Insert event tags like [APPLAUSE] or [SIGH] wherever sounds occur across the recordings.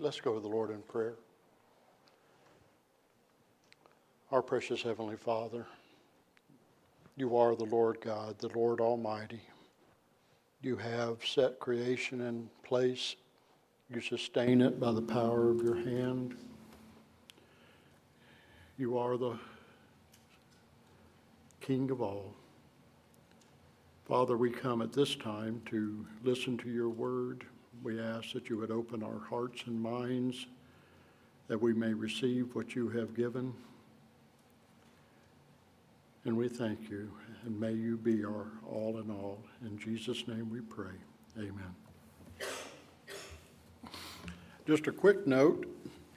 Let's go to the Lord in prayer. Our precious Heavenly Father, you are the Lord God, the Lord Almighty. You have set creation in place. You sustain it by the power of your hand. You are the King of all. Father, we come at this time to listen to your word. We ask that you would open our hearts and minds that we may receive what you have given. And we thank you, and may you be our all in all. In Jesus' name we pray. Amen. Just a quick note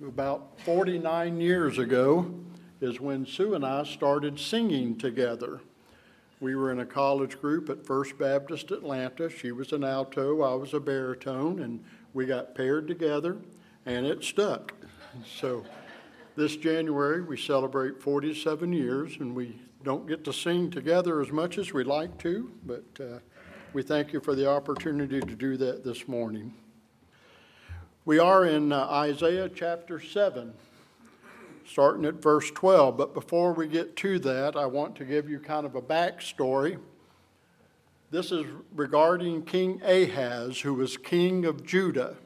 about 49 years ago is when Sue and I started singing together. We were in a college group at First Baptist Atlanta. She was an alto, I was a baritone, and we got paired together, and it stuck. [LAUGHS] So this January, we celebrate 47 years, and we don't get to sing together as much as we'd like to, but uh, we thank you for the opportunity to do that this morning. We are in uh, Isaiah chapter 7 starting at verse 12. But before we get to that, I want to give you kind of a backstory. This is regarding King Ahaz, who was king of Judah.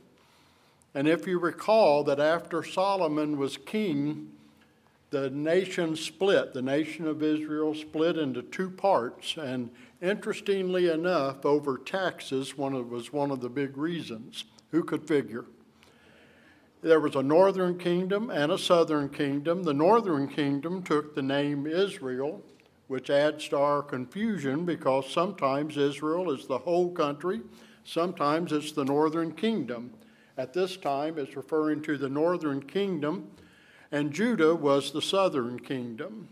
And if you recall that after Solomon was king, the nation split. The nation of Israel split into two parts. And interestingly enough, over taxes one of, was one of the big reasons. Who could figure? There was a northern kingdom and a southern kingdom. The northern kingdom took the name Israel, which adds to our confusion because sometimes Israel is the whole country, sometimes it's the northern kingdom. At this time, it's referring to the northern kingdom, and Judah was the southern kingdom.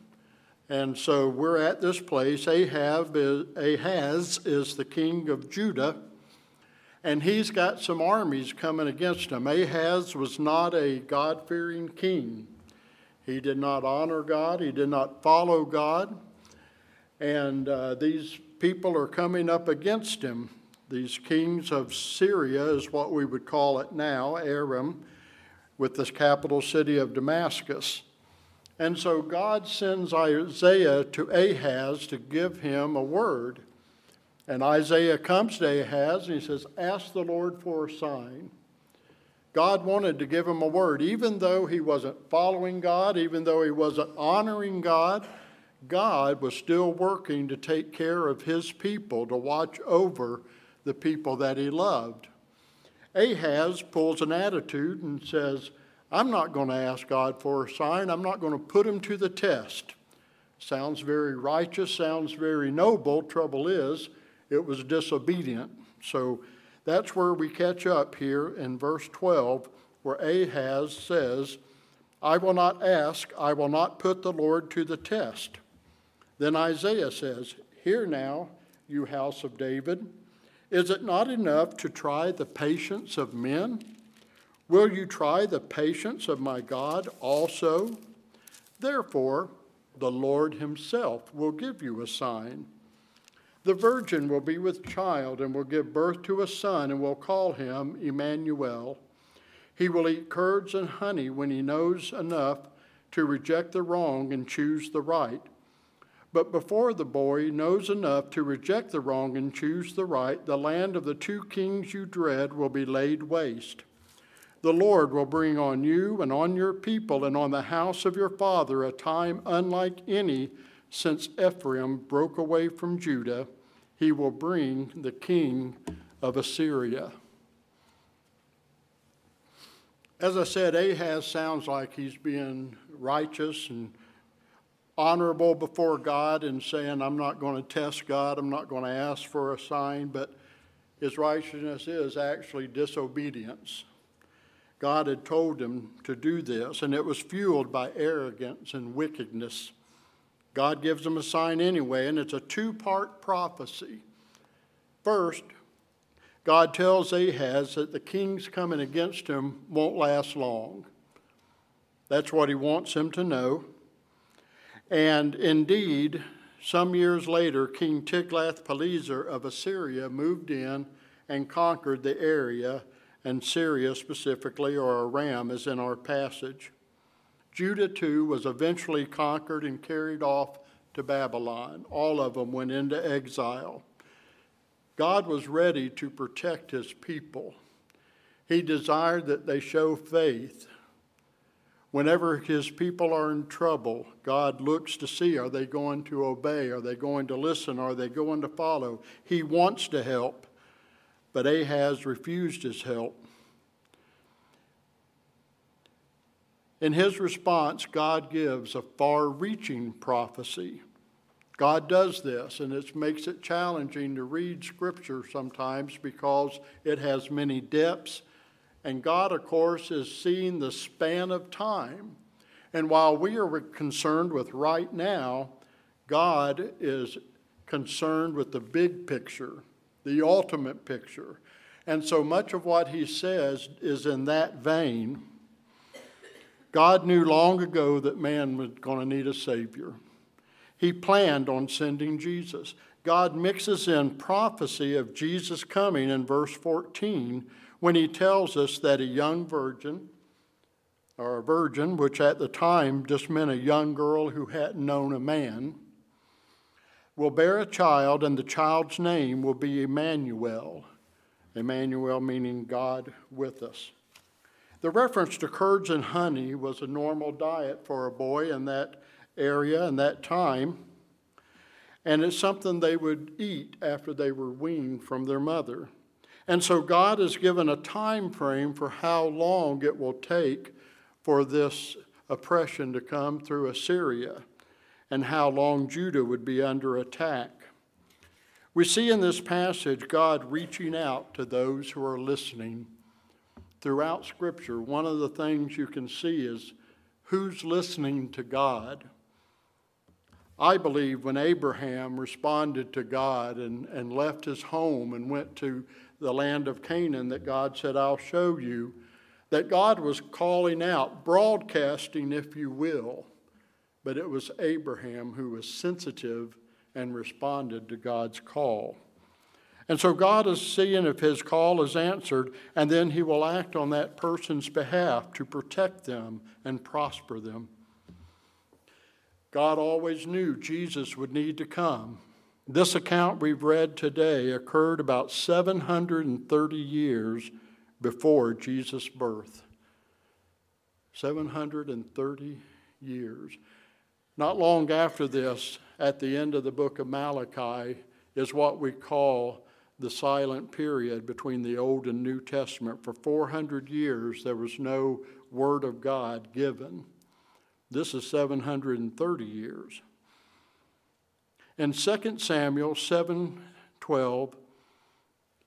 And so we're at this place. Ahab is, Ahaz is the king of Judah and he's got some armies coming against him. Ahaz was not a God fearing king. He did not honor God, he did not follow God. And uh, these people are coming up against him. These kings of Syria is what we would call it now, Aram, with the capital city of Damascus. And so God sends Isaiah to Ahaz to give him a word. And Isaiah comes to Ahaz and he says, Ask the Lord for a sign. God wanted to give him a word. Even though he wasn't following God, even though he wasn't honoring God, God was still working to take care of his people, to watch over the people that he loved. Ahaz pulls an attitude and says, I'm not going to ask God for a sign. I'm not going to put him to the test. Sounds very righteous, sounds very noble. Trouble is, it was disobedient. So that's where we catch up here in verse 12, where Ahaz says, I will not ask, I will not put the Lord to the test. Then Isaiah says, Hear now, you house of David. Is it not enough to try the patience of men? Will you try the patience of my God also? Therefore, the Lord himself will give you a sign. The virgin will be with child and will give birth to a son and will call him Emmanuel. He will eat curds and honey when he knows enough to reject the wrong and choose the right. But before the boy knows enough to reject the wrong and choose the right, the land of the two kings you dread will be laid waste. The Lord will bring on you and on your people and on the house of your father a time unlike any since Ephraim broke away from Judah, he will bring the king of Assyria. As I said, Ahaz sounds like he's being righteous and honorable before God and saying, I'm not going to test God, I'm not going to ask for a sign, but his righteousness is actually disobedience. God had told him to do this, and it was fueled by arrogance and wickedness. God gives them a sign anyway, and it's a two part prophecy. First, God tells Ahaz that the king's coming against him won't last long. That's what he wants him to know. And indeed, some years later, King Tiglath-Pileser of Assyria moved in and conquered the area, and Syria specifically, or Aram, as in our passage. Judah, too, was eventually conquered and carried off to Babylon. All of them went into exile. God was ready to protect his people. He desired that they show faith. Whenever his people are in trouble, God looks to see are they going to obey? Are they going to listen? Are they going to follow? He wants to help, but Ahaz refused his help. In his response, God gives a far reaching prophecy. God does this, and it makes it challenging to read Scripture sometimes because it has many depths. And God, of course, is seeing the span of time. And while we are concerned with right now, God is concerned with the big picture, the ultimate picture. And so much of what he says is in that vein. God knew long ago that man was going to need a Savior. He planned on sending Jesus. God mixes in prophecy of Jesus coming in verse 14 when he tells us that a young virgin, or a virgin, which at the time just meant a young girl who hadn't known a man, will bear a child, and the child's name will be Emmanuel. Emmanuel meaning God with us. The reference to curds and honey was a normal diet for a boy in that area and that time, and it's something they would eat after they were weaned from their mother. And so God has given a time frame for how long it will take for this oppression to come through Assyria and how long Judah would be under attack. We see in this passage God reaching out to those who are listening throughout Scripture, one of the things you can see is who's listening to God. I believe when Abraham responded to God and, and left his home and went to the land of Canaan that God said, I'll show you, that God was calling out, broadcasting, if you will, but it was Abraham who was sensitive and responded to God's call. And so God is seeing if his call is answered, and then he will act on that person's behalf to protect them and prosper them. God always knew Jesus would need to come. This account we've read today occurred about 730 years before Jesus' birth. 730 years. Not long after this, at the end of the book of Malachi, is what we call the silent period between the Old and New Testament. For 400 years, there was no Word of God given. This is 730 years. In 2 Samuel 7:12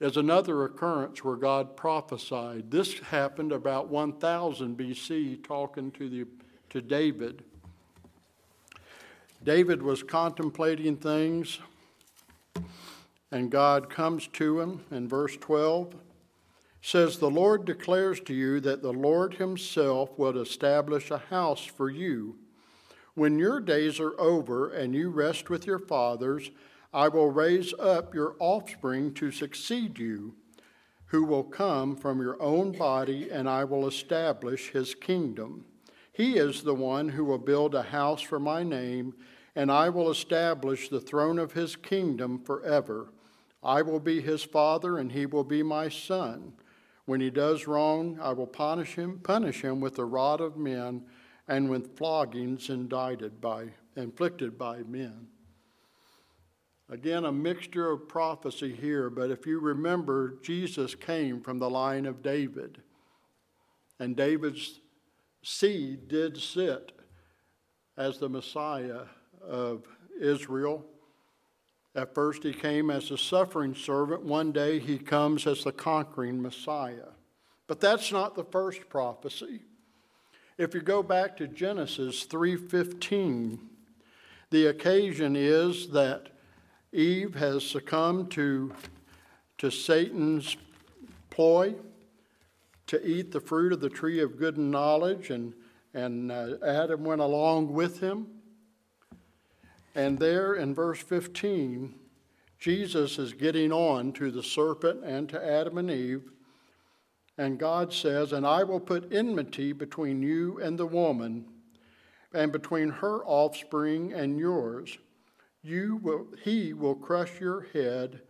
is another occurrence where God prophesied. This happened about 1000 BC, talking to, the, to David. David was contemplating things and God comes to him in verse 12 says the Lord declares to you that the Lord himself will establish a house for you. When your days are over and you rest with your fathers I will raise up your offspring to succeed you who will come from your own body and I will establish his kingdom. He is the one who will build a house for my name and I will establish the throne of his kingdom forever I will be his father, and he will be my son. When he does wrong, I will punish him, punish him with the rod of men and with floggings indicted by, inflicted by men. Again, a mixture of prophecy here, but if you remember, Jesus came from the line of David, and David's seed did sit as the Messiah of Israel at first, he came as a suffering servant. One day, he comes as the conquering Messiah. But that's not the first prophecy. If you go back to Genesis 3:15, the occasion is that Eve has succumbed to, to Satan's ploy to eat the fruit of the tree of good and knowledge, and, and uh, Adam went along with him. And there in verse 15, Jesus is getting on to the serpent and to Adam and Eve And God says, And I will put enmity between you and the woman, and between her offspring and yours. You will, he will crush your head,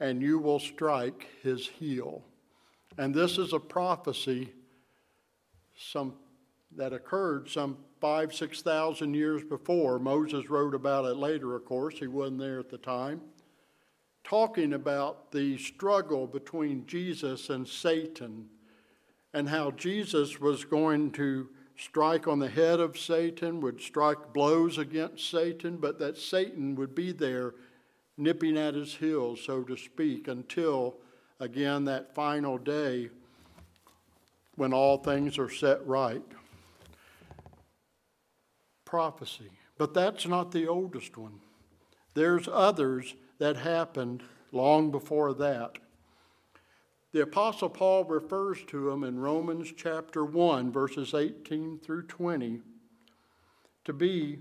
and you will strike his heel. And this is a prophecy some, that occurred some five, six thousand years before. Moses wrote about it later, of course. He wasn't there at the time. Talking about the struggle between Jesus and Satan and how Jesus was going to strike on the head of Satan, would strike blows against Satan, but that Satan would be there nipping at his heels, so to speak, until again that final day when all things are set right. Prophecy. But that's not the oldest one. There's others that happened long before that. The Apostle Paul refers to them in Romans chapter 1, verses 18 through 20, to be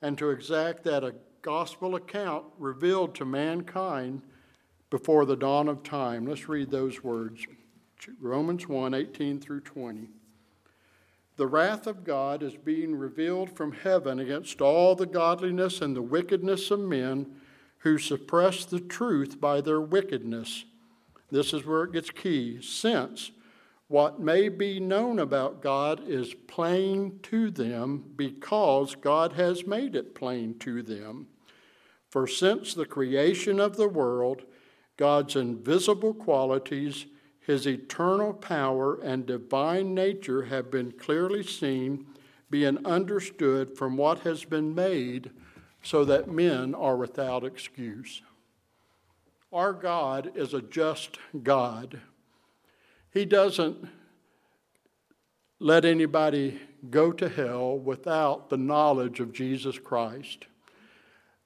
and to exact that a gospel account revealed to mankind before the dawn of time. Let's read those words Romans 1 18 through 20. The wrath of God is being revealed from heaven against all the godliness and the wickedness of men who suppress the truth by their wickedness. This is where it gets key. Since what may be known about God is plain to them because God has made it plain to them. For since the creation of the world, God's invisible qualities, his eternal power, and divine nature have been clearly seen, being understood from what has been made, so that men are without excuse. Our God is a just God. He doesn't let anybody go to hell without the knowledge of Jesus Christ.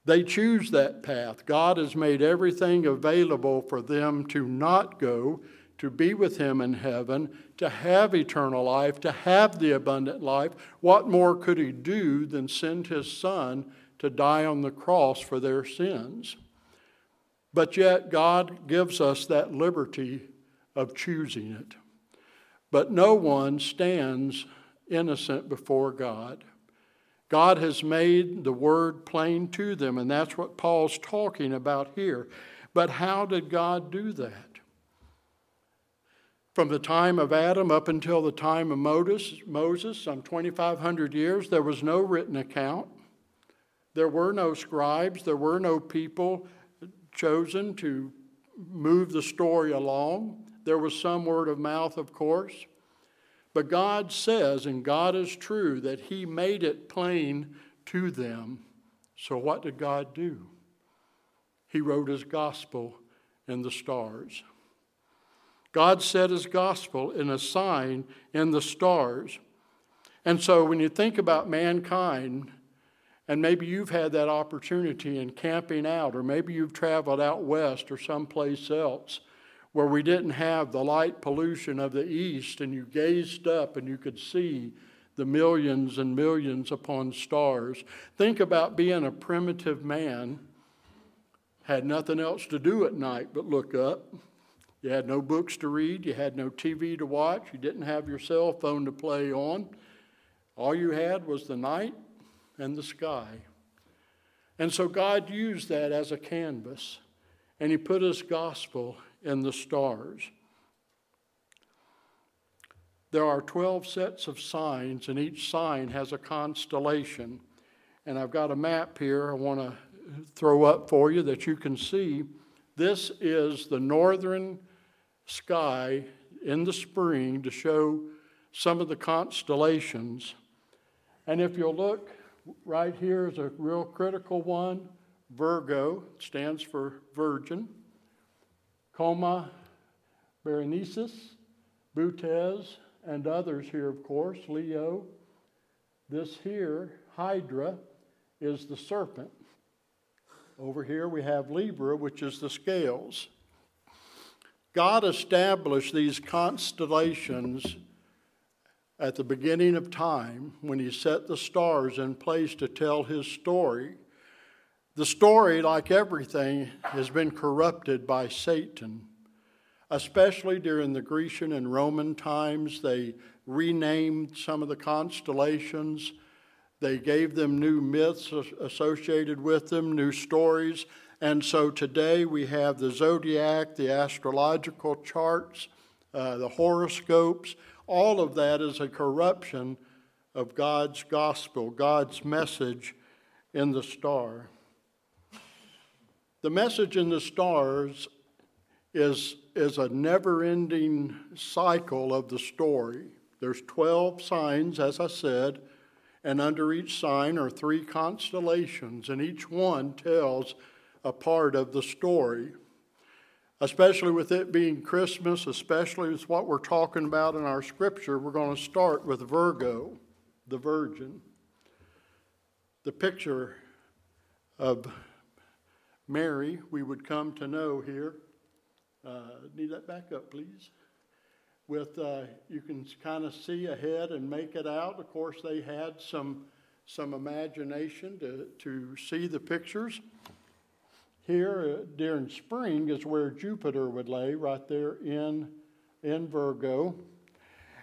They choose that path. God has made everything available for them to not go, to be with Him in heaven, to have eternal life, to have the abundant life. What more could He do than send His Son to die on the cross for their sins? But yet, God gives us that liberty of choosing it. But no one stands innocent before God. God has made the word plain to them, and that's what Paul's talking about here. But how did God do that? From the time of Adam up until the time of Moses, some 2,500 years, there was no written account. There were no scribes. There were no people chosen to move the story along. There was some word of mouth, of course. But God says, and God is true, that He made it plain to them. So what did God do? He wrote His gospel in the stars. God set His gospel in a sign in the stars. And so when you think about mankind, and maybe you've had that opportunity in camping out, or maybe you've traveled out west or someplace else where we didn't have the light pollution of the east, and you gazed up and you could see the millions and millions upon stars. Think about being a primitive man, had nothing else to do at night but look up. You had no books to read, you had no TV to watch, you didn't have your cell phone to play on. All you had was the night and the sky. And so God used that as a canvas, and He put His gospel in the stars. There are 12 sets of signs, and each sign has a constellation. And I've got a map here I want to throw up for you that you can see. This is the northern sky in the spring to show some of the constellations. And if you'll look right here is a real critical one. Virgo stands for virgin. Coma Berenices, Bootes, and others here, of course, Leo. This here, Hydra, is the serpent. Over here we have Libra, which is the scales. God established these constellations at the beginning of time when he set the stars in place to tell his story. The story, like everything, has been corrupted by Satan. especially during the Grecian and Roman times. They renamed some of the constellations. They gave them new myths associated with them, new stories. And so today we have the zodiac, the astrological charts, uh, the horoscopes. All of that is a corruption of God's gospel, God's message in the star. The message in the stars is, is a never ending cycle of the story. There's 12 signs, as I said, and under each sign are three constellations, and each one tells a part of the story. Especially with it being Christmas, especially with what we're talking about in our scripture, we're going to start with Virgo, the Virgin. The picture of Mary we would come to know here. Uh, need that back up, please. With uh, you can kind of see ahead and make it out. Of course, they had some some imagination to to see the pictures. Here uh, during spring is where Jupiter would lay, right there in in Virgo,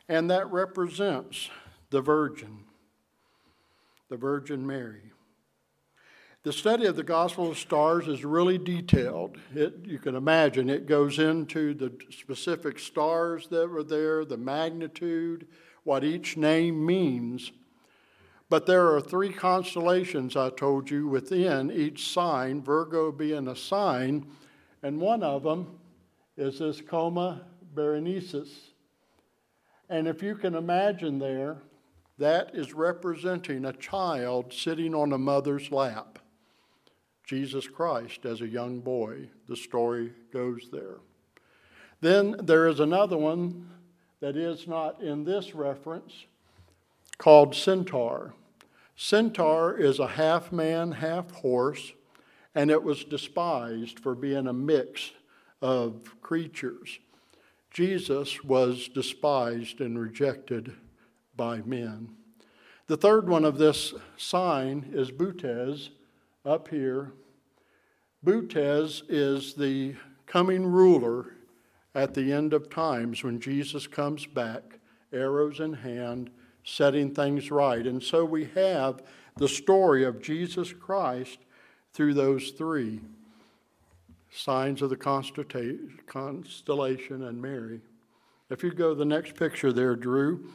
and that represents the Virgin, the Virgin Mary. The study of the Gospel of Stars is really detailed. It, you can imagine it goes into the specific stars that were there, the magnitude, what each name means. But there are three constellations, I told you, within each sign, Virgo being a sign, and one of them is this Coma Berenices. And if you can imagine there, that is representing a child sitting on a mother's lap. Jesus Christ as a young boy. The story goes there. Then there is another one that is not in this reference called Centaur. Centaur is a half man, half horse, and it was despised for being a mix of creatures. Jesus was despised and rejected by men. The third one of this sign is Bootes, up here. Bootes is the coming ruler at the end of times when Jesus comes back, arrows in hand, setting things right. And so we have the story of Jesus Christ through those three signs of the constellation and Mary. If you go to the next picture there, Drew.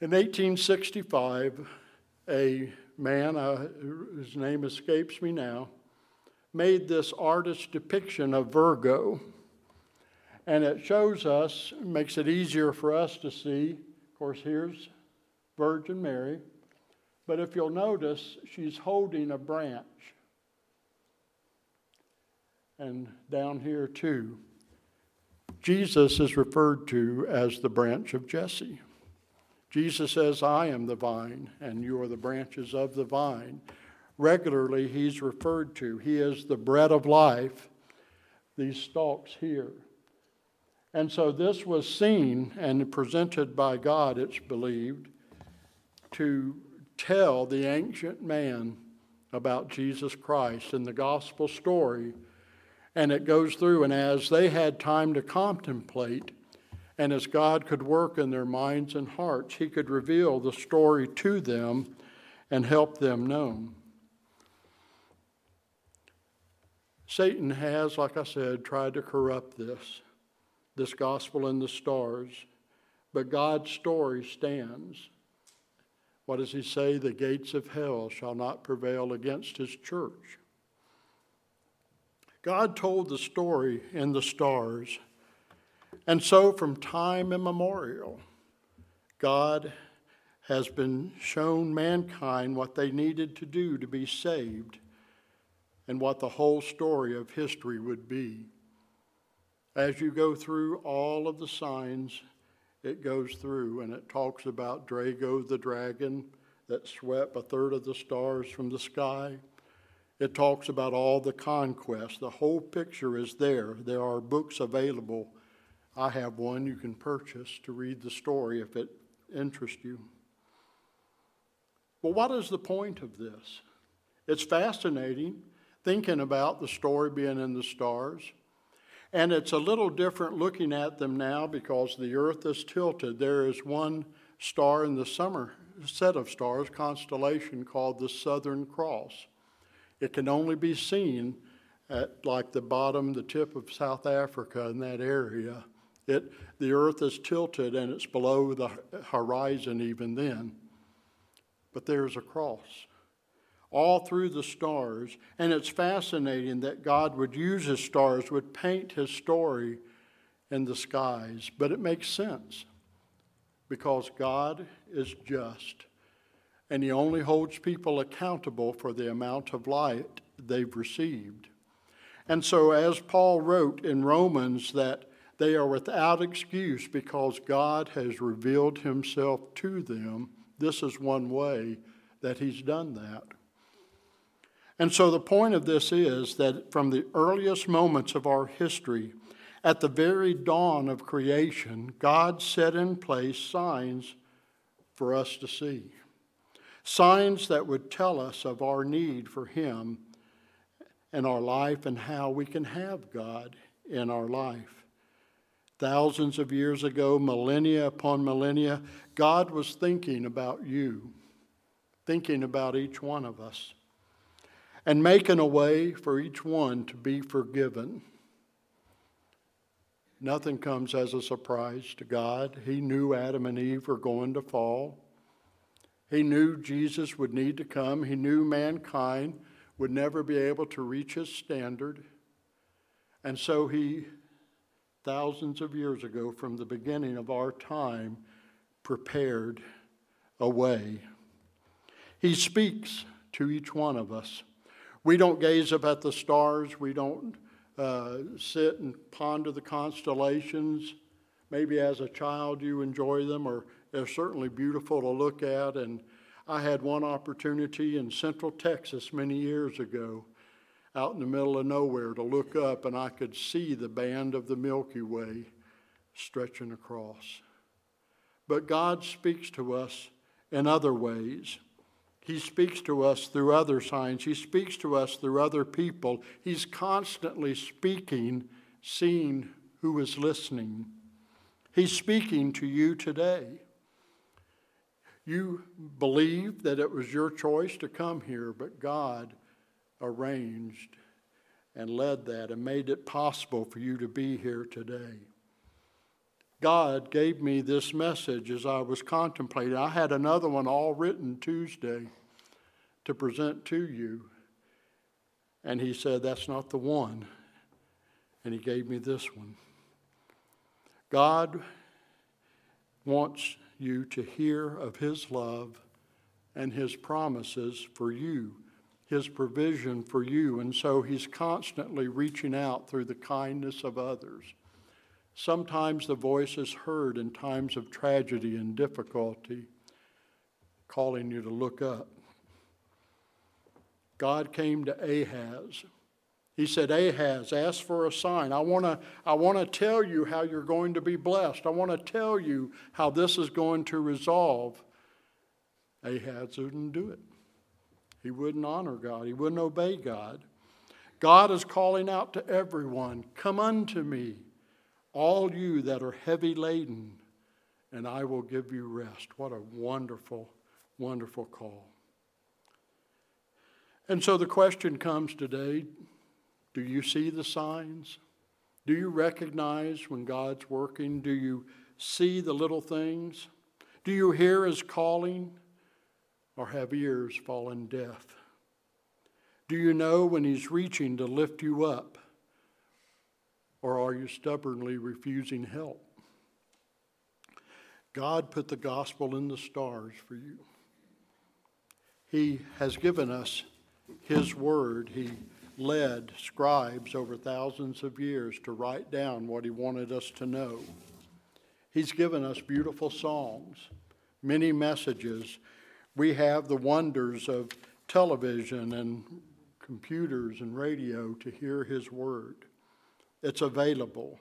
In 1865, a man, uh, name escapes me now, made this artist depiction of Virgo. And it shows us, makes it easier for us to see. Of course, here's Virgin Mary. But if you'll notice, she's holding a branch. And down here, too, Jesus is referred to as the branch of Jesse. Jesus says, I am the vine, and you are the branches of the vine. Regularly, he's referred to. He is the bread of life, these stalks here. And so this was seen and presented by God, it's believed, to tell the ancient man about Jesus Christ and the gospel story. And it goes through, and as they had time to contemplate, and as God could work in their minds and hearts, He could reveal the story to them and help them know. Satan has, like I said, tried to corrupt this, this gospel in the stars, but God's story stands. What does he say? The gates of hell shall not prevail against his church. God told the story in the stars and so, from time immemorial, God has been shown mankind what they needed to do to be saved and what the whole story of history would be. As you go through all of the signs, it goes through and it talks about Draco the dragon that swept a third of the stars from the sky. It talks about all the conquests. The whole picture is there. There are books available I have one you can purchase to read the story if it interests you. Well, what is the point of this? It's fascinating thinking about the story being in the stars. And it's a little different looking at them now because the earth is tilted. There is one star in the summer set of stars, constellation called the Southern Cross. It can only be seen at like the bottom, the tip of South Africa in that area. It, the earth is tilted and it's below the horizon even then. But there's a cross all through the stars. And it's fascinating that God would use his stars, would paint his story in the skies. But it makes sense because God is just. And he only holds people accountable for the amount of light they've received. And so, as Paul wrote in Romans, that they are without excuse because God has revealed himself to them, this is one way that he's done that. And so the point of this is that from the earliest moments of our history, at the very dawn of creation, God set in place signs for us to see. Signs that would tell us of our need for Him in our life and how we can have God in our life. Thousands of years ago, millennia upon millennia, God was thinking about you, thinking about each one of us and making a way for each one to be forgiven. Nothing comes as a surprise to God. He knew Adam and Eve were going to fall. He knew Jesus would need to come. He knew mankind would never be able to reach his standard. And so he, thousands of years ago, from the beginning of our time, prepared a way. He speaks to each one of us. We don't gaze up at the stars. We don't uh, sit and ponder the constellations. Maybe as a child you enjoy them, or they're certainly beautiful to look at. And I had one opportunity in central Texas many years ago, out in the middle of nowhere, to look up, and I could see the band of the Milky Way stretching across. But God speaks to us in other ways. He speaks to us through other signs. He speaks to us through other people. He's constantly speaking, seeing who is listening. He's speaking to you today. You believe that it was your choice to come here, but God arranged and led that and made it possible for you to be here today. God gave me this message as I was contemplating. I had another one all written Tuesday to present to you. And he said, That's not the one. And he gave me this one. God wants you to hear of his love and his promises for you, his provision for you. And so he's constantly reaching out through the kindness of others. Sometimes the voice is heard in times of tragedy and difficulty, calling you to look up. God came to Ahaz. He said, Ahaz, ask for a sign. I want to I wanna tell you how you're going to be blessed. I want to tell you how this is going to resolve. Ahaz wouldn't do it. He wouldn't honor God, he wouldn't obey God. God is calling out to everyone Come unto me, all you that are heavy laden, and I will give you rest. What a wonderful, wonderful call. And so the question comes today do you see the signs? Do you recognize when God's working? Do you see the little things? Do you hear His calling? Or have ears fallen deaf? Do you know when He's reaching to lift you up? Or are you stubbornly refusing help? God put the gospel in the stars for you. He has given us his word, he led scribes over thousands of years to write down what he wanted us to know. He's given us beautiful songs, many messages. We have the wonders of television and computers and radio to hear his word. It's available.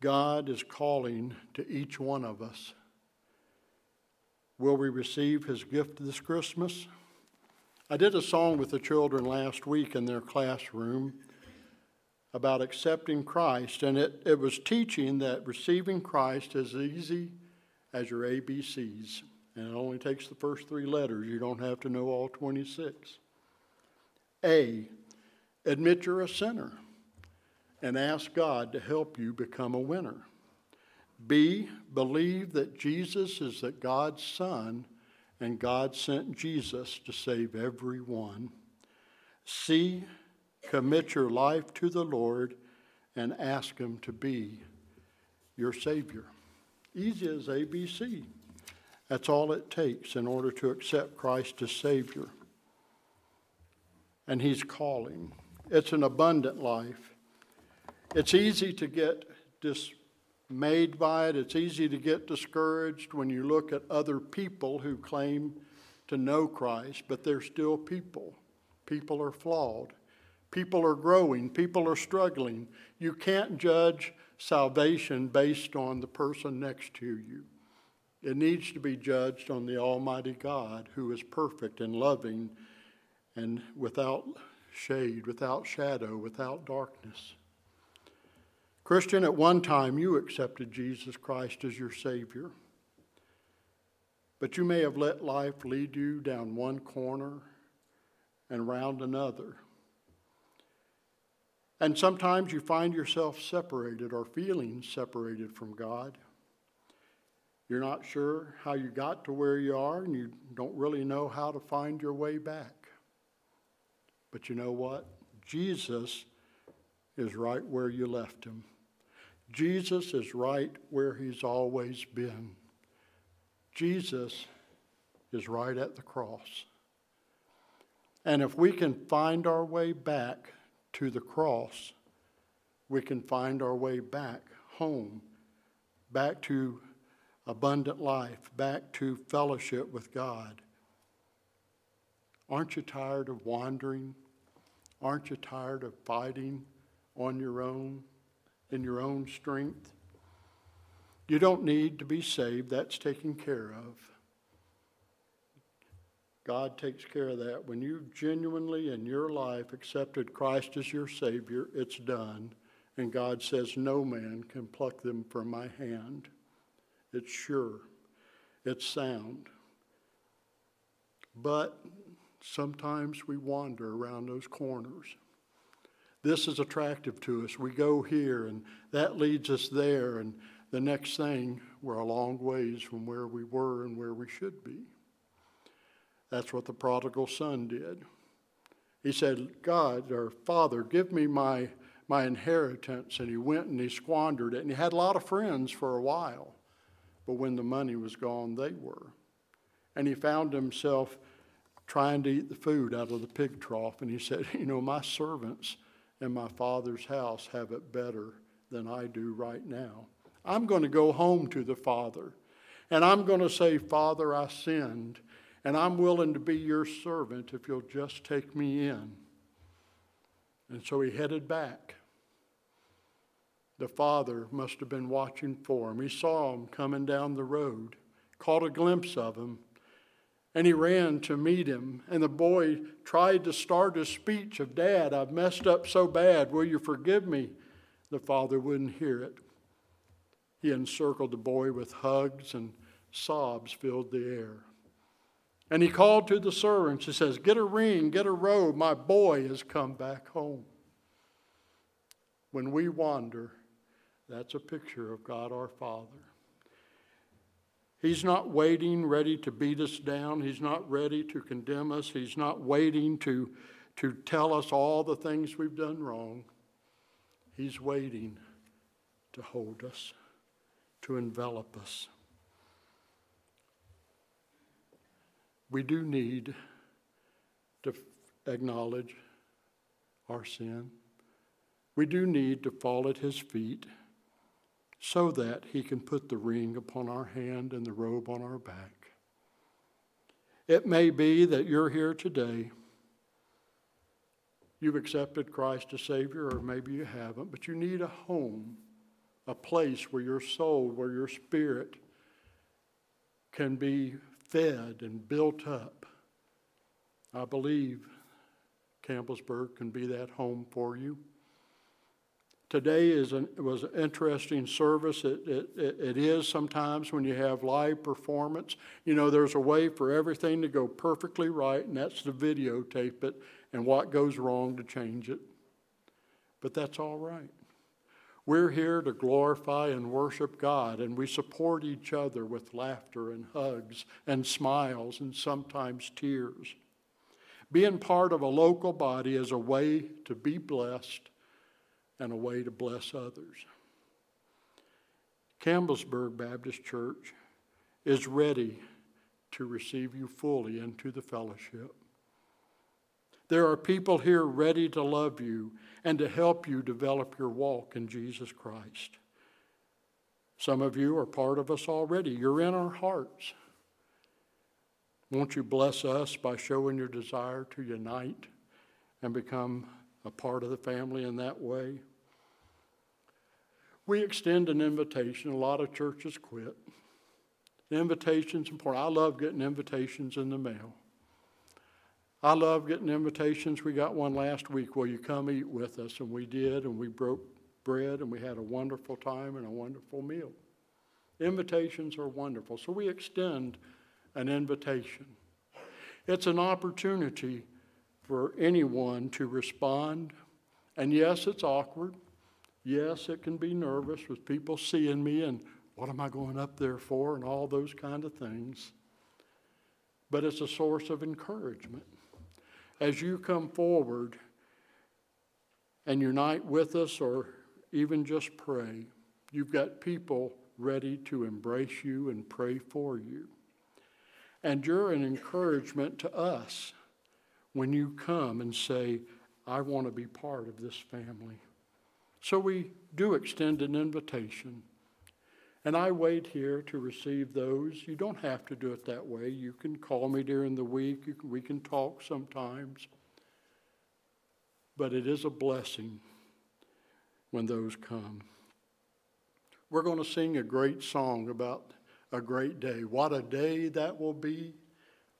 God is calling to each one of us. Will we receive his gift this Christmas? I did a song with the children last week in their classroom. about accepting Christ, and it, it was teaching that receiving Christ is easy as your ABCs. And it only takes the first three letters. You don't have to know all 26. A, admit you're a sinner and ask God to help you become a winner. B, believe that Jesus is that God's Son and God sent Jesus to save everyone. See, commit your life to the Lord and ask Him to be your Savior. Easy as ABC. That's all it takes in order to accept Christ as Savior. And He's calling. It's an abundant life. It's easy to get dismayed by it. It's easy to get discouraged when you look at other people who claim to know Christ, but they're still people. People are flawed. People are growing. People are struggling. You can't judge salvation based on the person next to you. It needs to be judged on the Almighty God who is perfect and loving and without shade, without shadow, without darkness. Christian, at one time you accepted Jesus Christ as your Savior, but you may have let life lead you down one corner and round another. And sometimes you find yourself separated or feeling separated from God. You're not sure how you got to where you are, and you don't really know how to find your way back. But you know what? Jesus is right where you left him. Jesus is right where he's always been. Jesus is right at the cross. And if we can find our way back to the cross, we can find our way back home, back to abundant life, back to fellowship with God. Aren't you tired of wandering? Aren't you tired of fighting on your own, in your own strength? You don't need to be saved, that's taken care of. God takes care of that. When you've genuinely in your life accepted Christ as your Savior, it's done. And God says, No man can pluck them from my hand. It's sure, it's sound. But sometimes we wander around those corners. This is attractive to us. We go here, and that leads us there, and the next thing, we're a long ways from where we were and where we should be. That's what the prodigal son did. He said, God or Father, give me my, my inheritance. And he went and he squandered it. And he had a lot of friends for a while. But when the money was gone, they were. And he found himself trying to eat the food out of the pig trough. And he said, [LAUGHS] You know, my servants in my father's house have it better than I do right now. I'm going to go home to the Father. And I'm going to say, Father, I sinned and I'm willing to be your servant if you'll just take me in. And so he headed back. The father must have been watching for him. He saw him coming down the road, caught a glimpse of him, and he ran to meet him. And the boy tried to start a speech of, Dad, I've messed up so bad. Will you forgive me? The father wouldn't hear it. He encircled the boy with hugs, and sobs filled the air. And he called to the servants. He says, Get a ring, get a robe. My boy has come back home. When we wander, that's a picture of God our Father. He's not waiting, ready to beat us down. He's not ready to condemn us. He's not waiting to, to tell us all the things we've done wrong. He's waiting to hold us, to envelop us. we do need to acknowledge our sin. We do need to fall at his feet so that he can put the ring upon our hand and the robe on our back. It may be that you're here today. You've accepted Christ as Savior, or maybe you haven't, but you need a home, a place where your soul, where your spirit can be fed and built up. I believe Campbellsburg can be that home for you. Today is an, was an interesting service. It, it, it is sometimes when you have live performance. You know, there's a way for everything to go perfectly right, and that's to videotape it, and what goes wrong to change it. But that's all right. We're here to glorify and worship God, and we support each other with laughter and hugs and smiles and sometimes tears. Being part of a local body is a way to be blessed and a way to bless others. Campbellsburg Baptist Church is ready to receive you fully into the fellowship. There are people here ready to love you and to help you develop your walk in Jesus Christ. Some of you are part of us already. You're in our hearts. Won't you bless us by showing your desire to unite and become a part of the family in that way? We extend an invitation. A lot of churches quit. The invitation's important. I love getting invitations in the mail. I love getting invitations. We got one last week. Will you come eat with us? And we did, and we broke bread, and we had a wonderful time and a wonderful meal. Invitations are wonderful. So we extend an invitation. It's an opportunity for anyone to respond. And yes, it's awkward. Yes, it can be nervous with people seeing me and what am I going up there for and all those kind of things. But it's a source of encouragement. As you come forward and unite with us or even just pray, you've got people ready to embrace you and pray for you. And you're an encouragement to us when you come and say, I want to be part of this family. So we do extend an invitation. And I wait here to receive those. You don't have to do it that way. You can call me during the week. Can, we can talk sometimes. But it is a blessing when those come. We're going to sing a great song about a great day. What a day that will be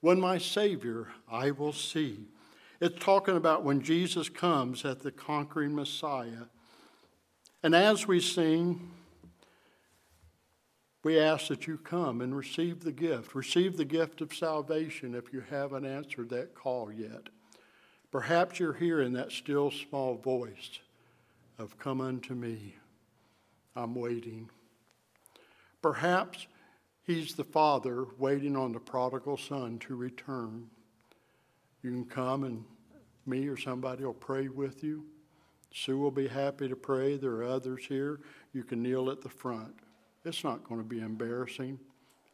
when my Savior I will see. It's talking about when Jesus comes at the conquering Messiah and as we sing, we ask that you come and receive the gift. Receive the gift of salvation if you haven't answered that call yet. Perhaps you're hearing that still small voice of, Come unto me. I'm waiting. Perhaps he's the father waiting on the prodigal son to return. You can come and me or somebody will pray with you. Sue will be happy to pray. There are others here. You can kneel at the front. It's not going to be embarrassing,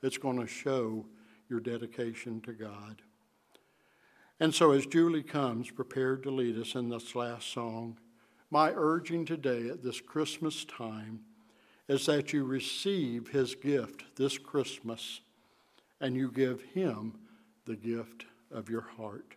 it's going to show your dedication to God. And so, as Julie comes prepared to lead us in this last song, my urging today at this Christmas time is that you receive his gift this Christmas and you give him the gift of your heart.